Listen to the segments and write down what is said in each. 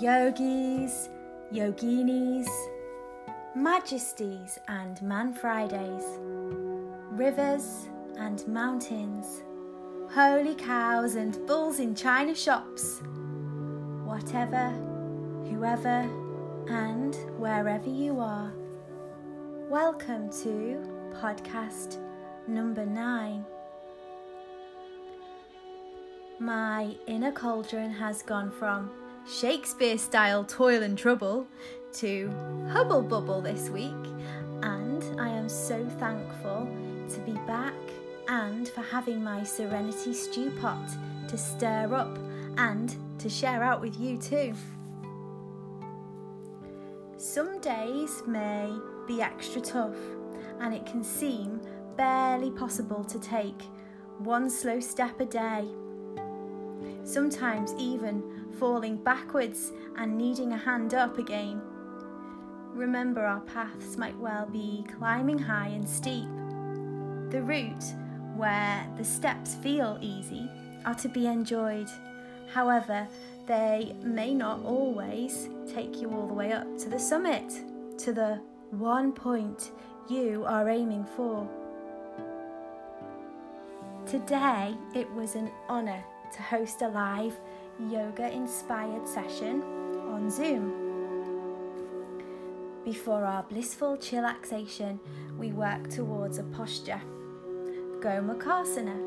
yogis, yoginis, majesties and man Fridays, rivers and mountains, holy cows and bulls in china shops, whatever, whoever, and wherever you are. Welcome to podcast number nine. My inner cauldron has gone from Shakespeare style toil and trouble to hubble bubble this week, and I am so thankful to be back and for having my Serenity stew pot to stir up and to share out with you too. Some days may be extra tough, and it can seem barely possible to take one slow step a day sometimes even falling backwards and needing a hand up again. Remember, our paths might well be climbing high and steep. The route, where the steps feel easy, are to be enjoyed. However, they may not always take you all the way up to the summit, to the one point you are aiming for. Today, it was an honour to host a live yoga inspired session on Zoom. Before our blissful chillaxation, we work towards a posture, Gomukhasana,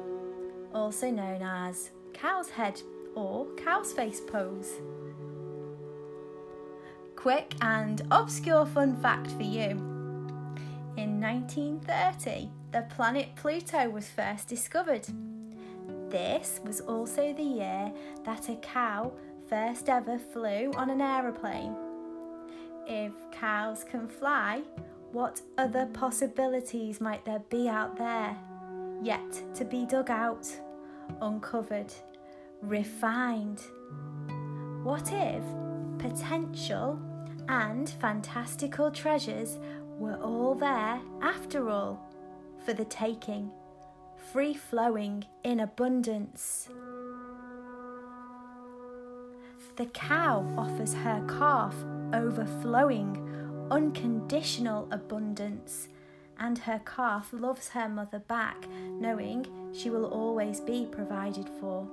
also known as cow's head or cow's face pose. Quick and obscure fun fact for you. In 1930, the planet Pluto was first discovered this was also the year that a cow first ever flew on an aeroplane. If cows can fly, what other possibilities might there be out there? Yet to be dug out, uncovered, refined. What if potential and fantastical treasures were all there after all for the taking? Free flowing in abundance. The cow offers her calf overflowing, unconditional abundance, and her calf loves her mother back, knowing she will always be provided for.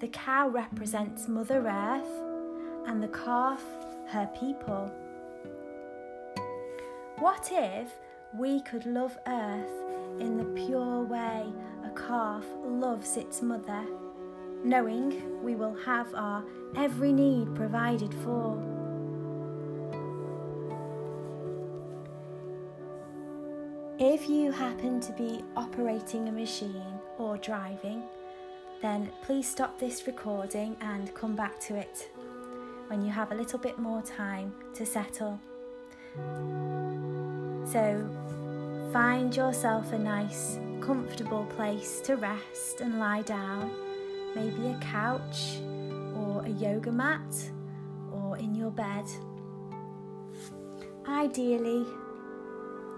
The cow represents Mother Earth, and the calf her people. What if we could love Earth in the pure way a calf loves its mother, knowing we will have our every need provided for. If you happen to be operating a machine or driving, then please stop this recording and come back to it when you have a little bit more time to settle. So, Find yourself a nice, comfortable place to rest and lie down, maybe a couch or a yoga mat or in your bed. Ideally,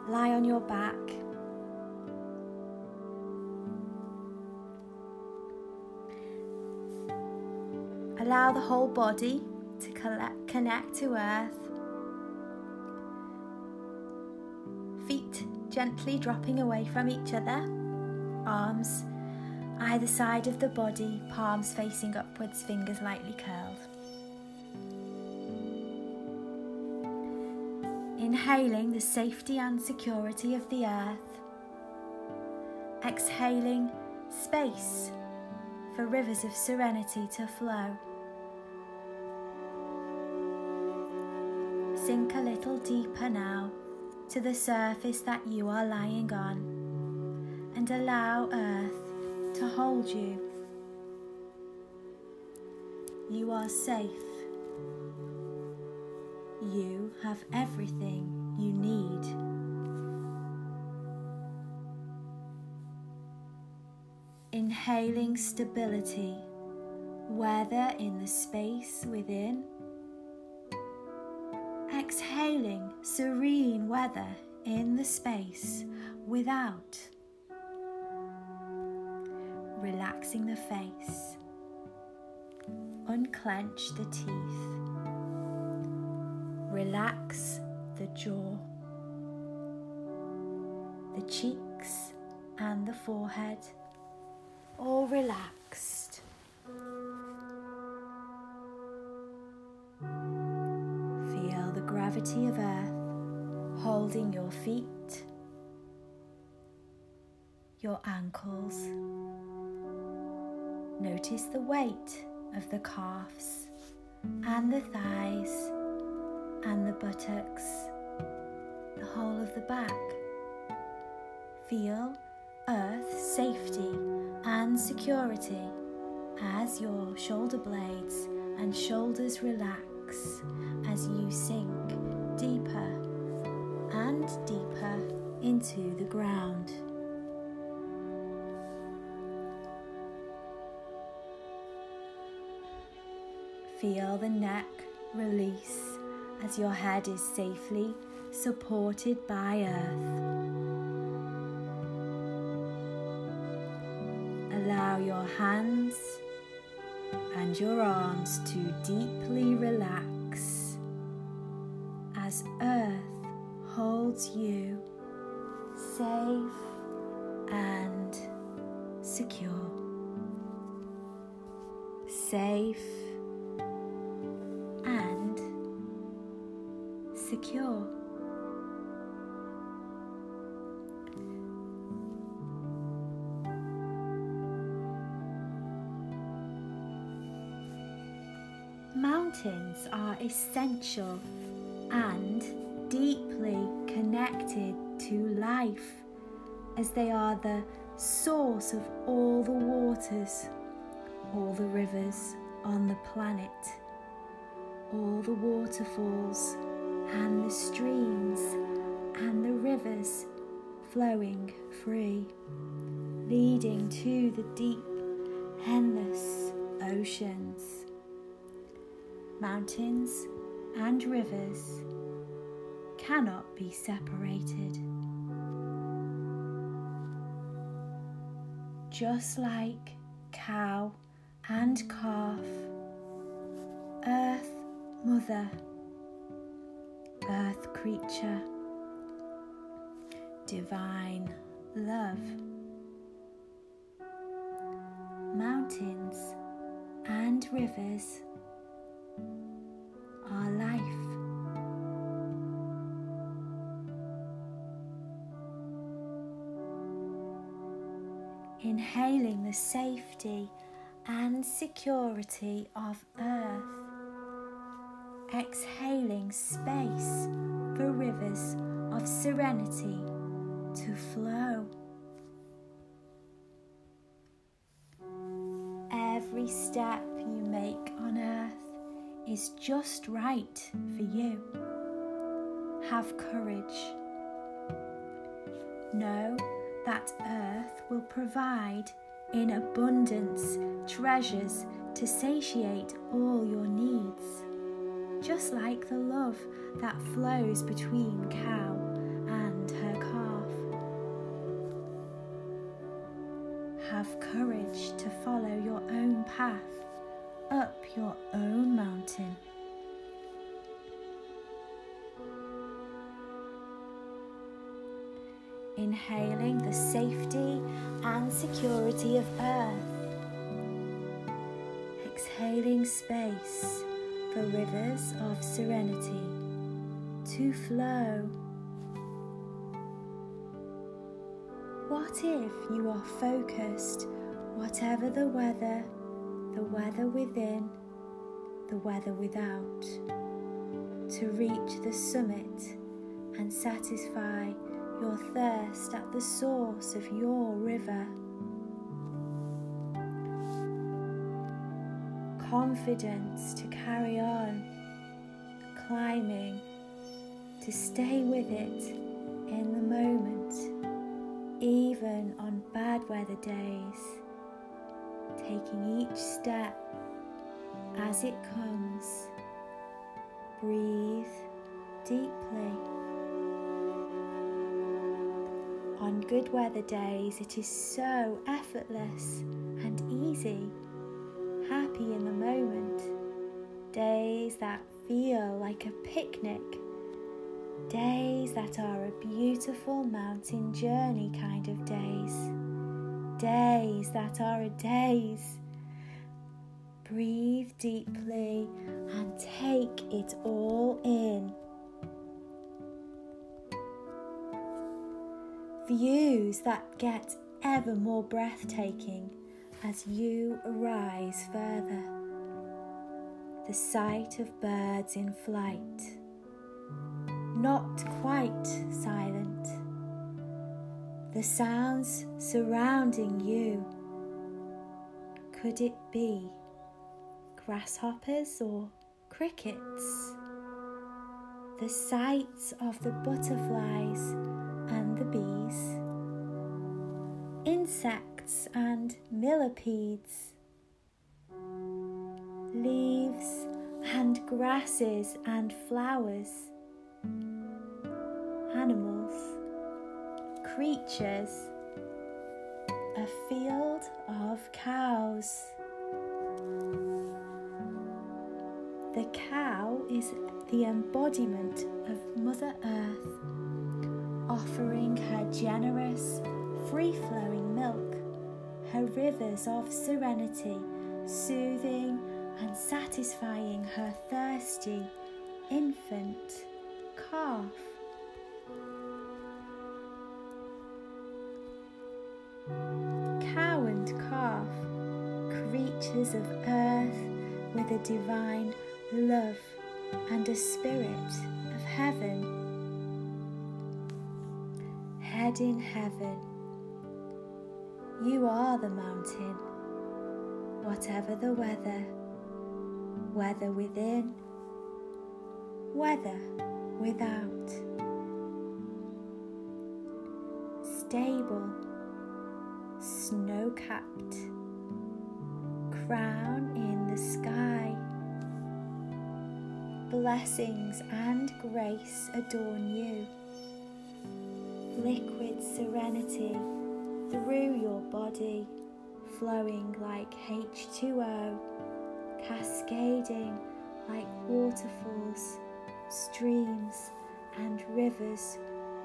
lie on your back. Allow the whole body to connect to earth gently dropping away from each other. Arms either side of the body, palms facing upwards, fingers lightly curled. Inhaling the safety and security of the earth. Exhaling space for rivers of serenity to flow. Sink a little deeper now to the surface that you are lying on and allow Earth to hold you. You are safe. You have everything you need. Inhaling stability, whether in the space within exhaling serene weather in the space without. Relaxing the face, unclench the teeth. Relax the jaw, the cheeks, and the forehead, all relaxed. Gravity of earth holding your feet, your ankles. Notice the weight of the calves and the thighs and the buttocks, the whole of the back. Feel earth safety and security as your shoulder blades and shoulders relax as you sink deeper and deeper into the ground. Feel the neck release as your head is safely supported by earth. Allow your hands and your arms to deeply relax as earth holds you safe and secure. Safe and secure. Are essential and deeply connected to life as they are the source of all the waters, all the rivers on the planet, all the waterfalls and the streams and the rivers flowing free, leading to the deep, endless oceans. Mountains and rivers cannot be separated. Just like cow and calf, earth, mother, earth creature, divine love, mountains and rivers safety and security of earth exhaling space for rivers of serenity to flow. Every step you make on earth is just right for you. Have courage. Know that earth will provide in abundance treasures to satiate all your needs just like the love that flows between cow and her calf. Have courage to follow your own path up your own mountain. Inhaling the safety and security of earth. Exhaling space for rivers of serenity to flow. What if you are focused, whatever the weather, the weather within, the weather without, to reach the summit and satisfy your thirst at the source of your river? confidence to carry on climbing, to stay with it in the moment, even on bad weather days, taking each step as it comes. Breathe deeply. On good weather days, it is so effortless and easy. Happy in the moment, days that feel like a picnic, days that are a beautiful mountain journey kind of days, days that are a days. Breathe deeply and take it all in. Views that get ever more breathtaking as you rise further. The sight of birds in flight, not quite silent. The sounds surrounding you. Could it be grasshoppers or crickets? The sights of the butterflies and the bees. Insects and millipedes, leaves and grasses and flowers, animals, creatures, a field of cows. The cow is the embodiment of Mother Earth, offering her generous free flowing milk, her rivers of serenity, soothing and satisfying her thirsty infant calf. Cow and calf, creatures of earth with a divine love and a spirit of heaven. Head in heaven you are the mountain, whatever the weather, weather within, weather without. Stable, snow capped, crown in the sky. Blessings and grace adorn you. Liquid serenity through your body, flowing like H2O, cascading like waterfalls, streams, and rivers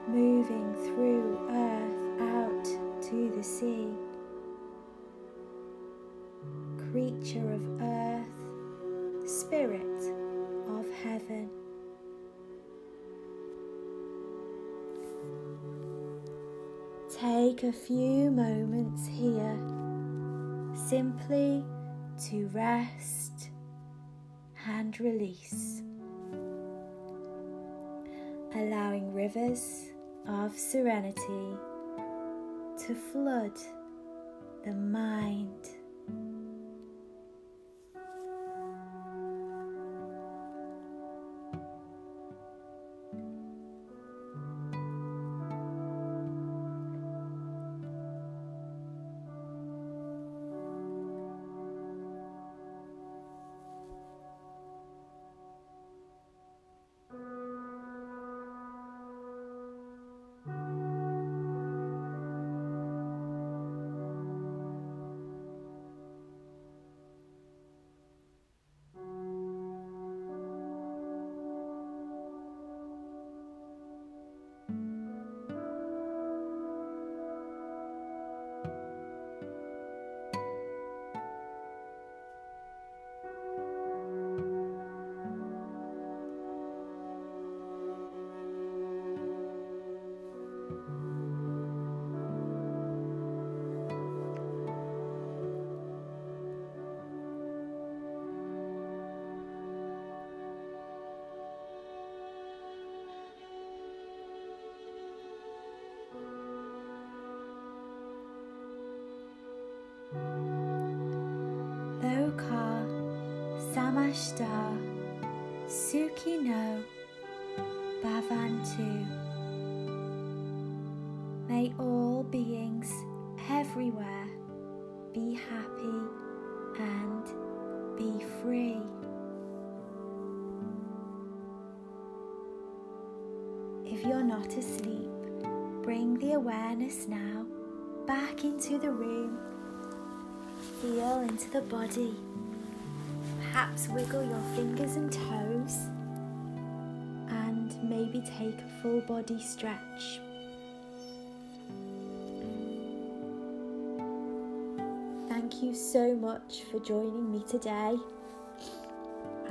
moving through earth out to the sea. Creature of earth, spirit of heaven. Take a few moments here simply to rest and release, allowing rivers of serenity to flood the mind. Samashta Sukino Bhavantu. May all beings everywhere be happy and be free. If you're not asleep, bring the awareness now back into the room. Feel into the body. Perhaps wiggle your fingers and toes and maybe take a full body stretch. Thank you so much for joining me today.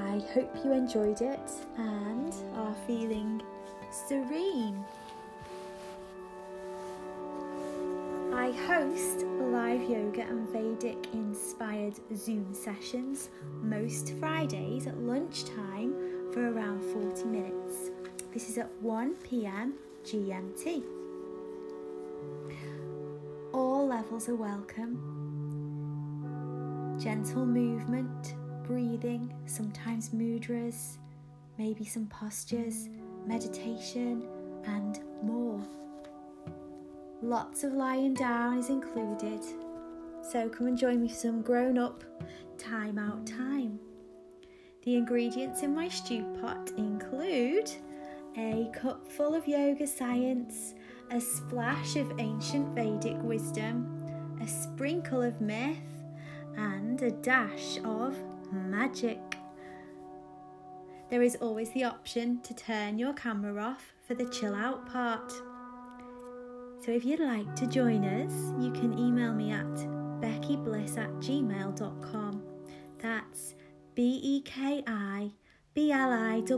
I hope you enjoyed it and are feeling serene. I host live yoga and Vedic inspired Zoom sessions most Fridays at lunchtime for around 40 minutes. This is at 1 pm GMT. All levels are welcome. Gentle movement, breathing, sometimes mudras, maybe some postures, meditation, and more. Lots of lying down is included, so come and join me for some grown up time out time. The ingredients in my stew pot include a cup full of yoga science, a splash of ancient Vedic wisdom, a sprinkle of myth, and a dash of magic. There is always the option to turn your camera off for the chill out part. So if you'd like to join us, you can email me at bekibliss at gmail.com. That's B E K I B L I S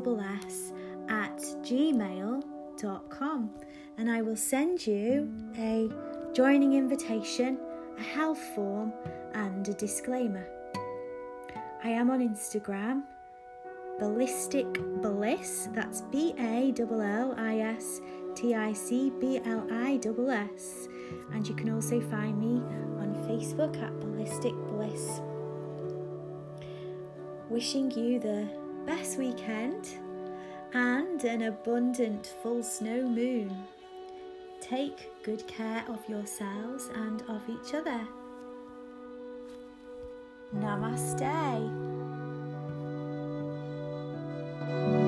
S at gmail.com and I will send you a joining invitation, a health form, and a disclaimer. I am on Instagram, Ballistic Bliss, that's B A L L I S T I C B L I S and you can also find me on Facebook at Ballistic Bliss. Wishing you the best weekend and an abundant full snow moon. Take good care of yourselves and of each other. Namaste. Bye.